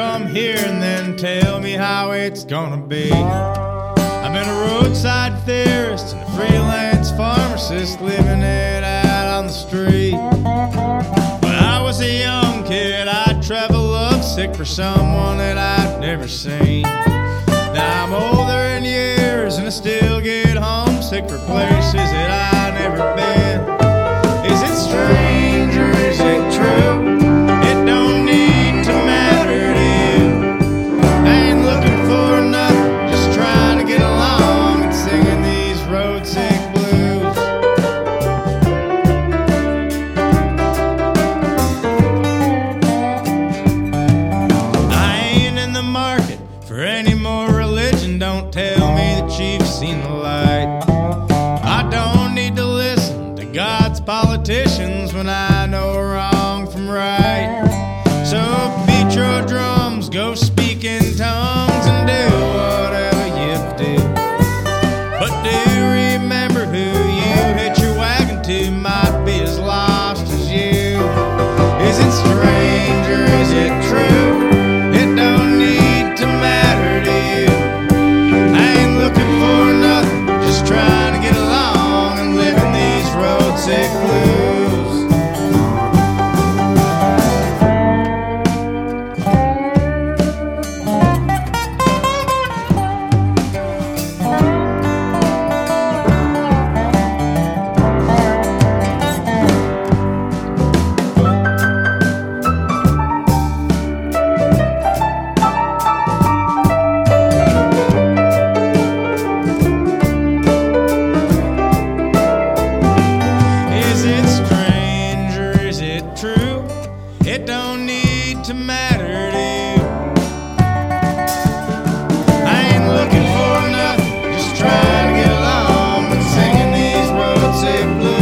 I'm here and then tell me how it's gonna be. I've been a roadside theorist and a freelance pharmacist living it out on the street. When I was a young kid, I'd travel lovesick for someone that I'd never seen. Now I'm older in years and I still get homesick for places that I've never been. for any more religion. Don't tell me that you've seen the light. I don't need to listen to God's politicians when I know wrong from right. So beat your drums, go speak in tongues, and do whatever you do. But do remember who you hitch your wagon to might be as lost as you. Isn't strange? It don't need to matter to you. I ain't looking for nothing, just trying to get along and singing these roadsick blues.